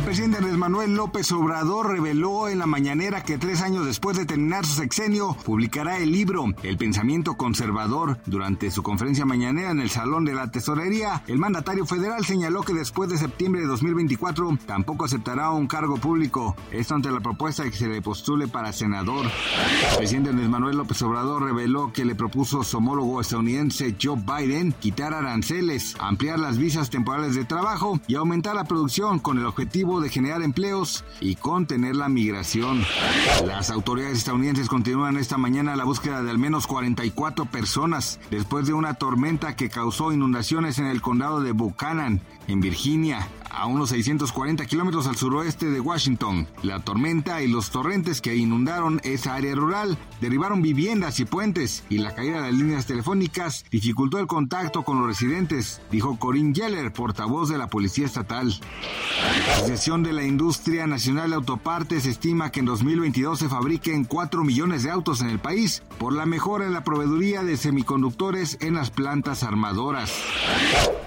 El presidente Andrés Manuel López Obrador reveló en la mañanera que tres años después de terminar su sexenio publicará el libro El pensamiento conservador. Durante su conferencia mañanera en el Salón de la Tesorería, el mandatario federal señaló que después de septiembre de 2024 tampoco aceptará un cargo público. Esto ante la propuesta de que se le postule para senador. El presidente Andrés Manuel López Obrador reveló que le propuso su homólogo estadounidense Joe Biden quitar aranceles, ampliar las visas temporales de trabajo y aumentar la producción con el objetivo de generar empleos y contener la migración. Las autoridades estadounidenses continúan esta mañana la búsqueda de al menos 44 personas después de una tormenta que causó inundaciones en el condado de Buchanan, en Virginia a unos 640 kilómetros al suroeste de Washington. La tormenta y los torrentes que inundaron esa área rural derribaron viviendas y puentes y la caída de líneas telefónicas dificultó el contacto con los residentes, dijo Corinne Yeller, portavoz de la Policía Estatal. La Asociación de la Industria Nacional de Autopartes estima que en 2022 se fabriquen 4 millones de autos en el país por la mejora en la proveeduría de semiconductores en las plantas armadoras.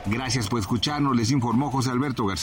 Gracias por escucharnos, les informó José Alberto García.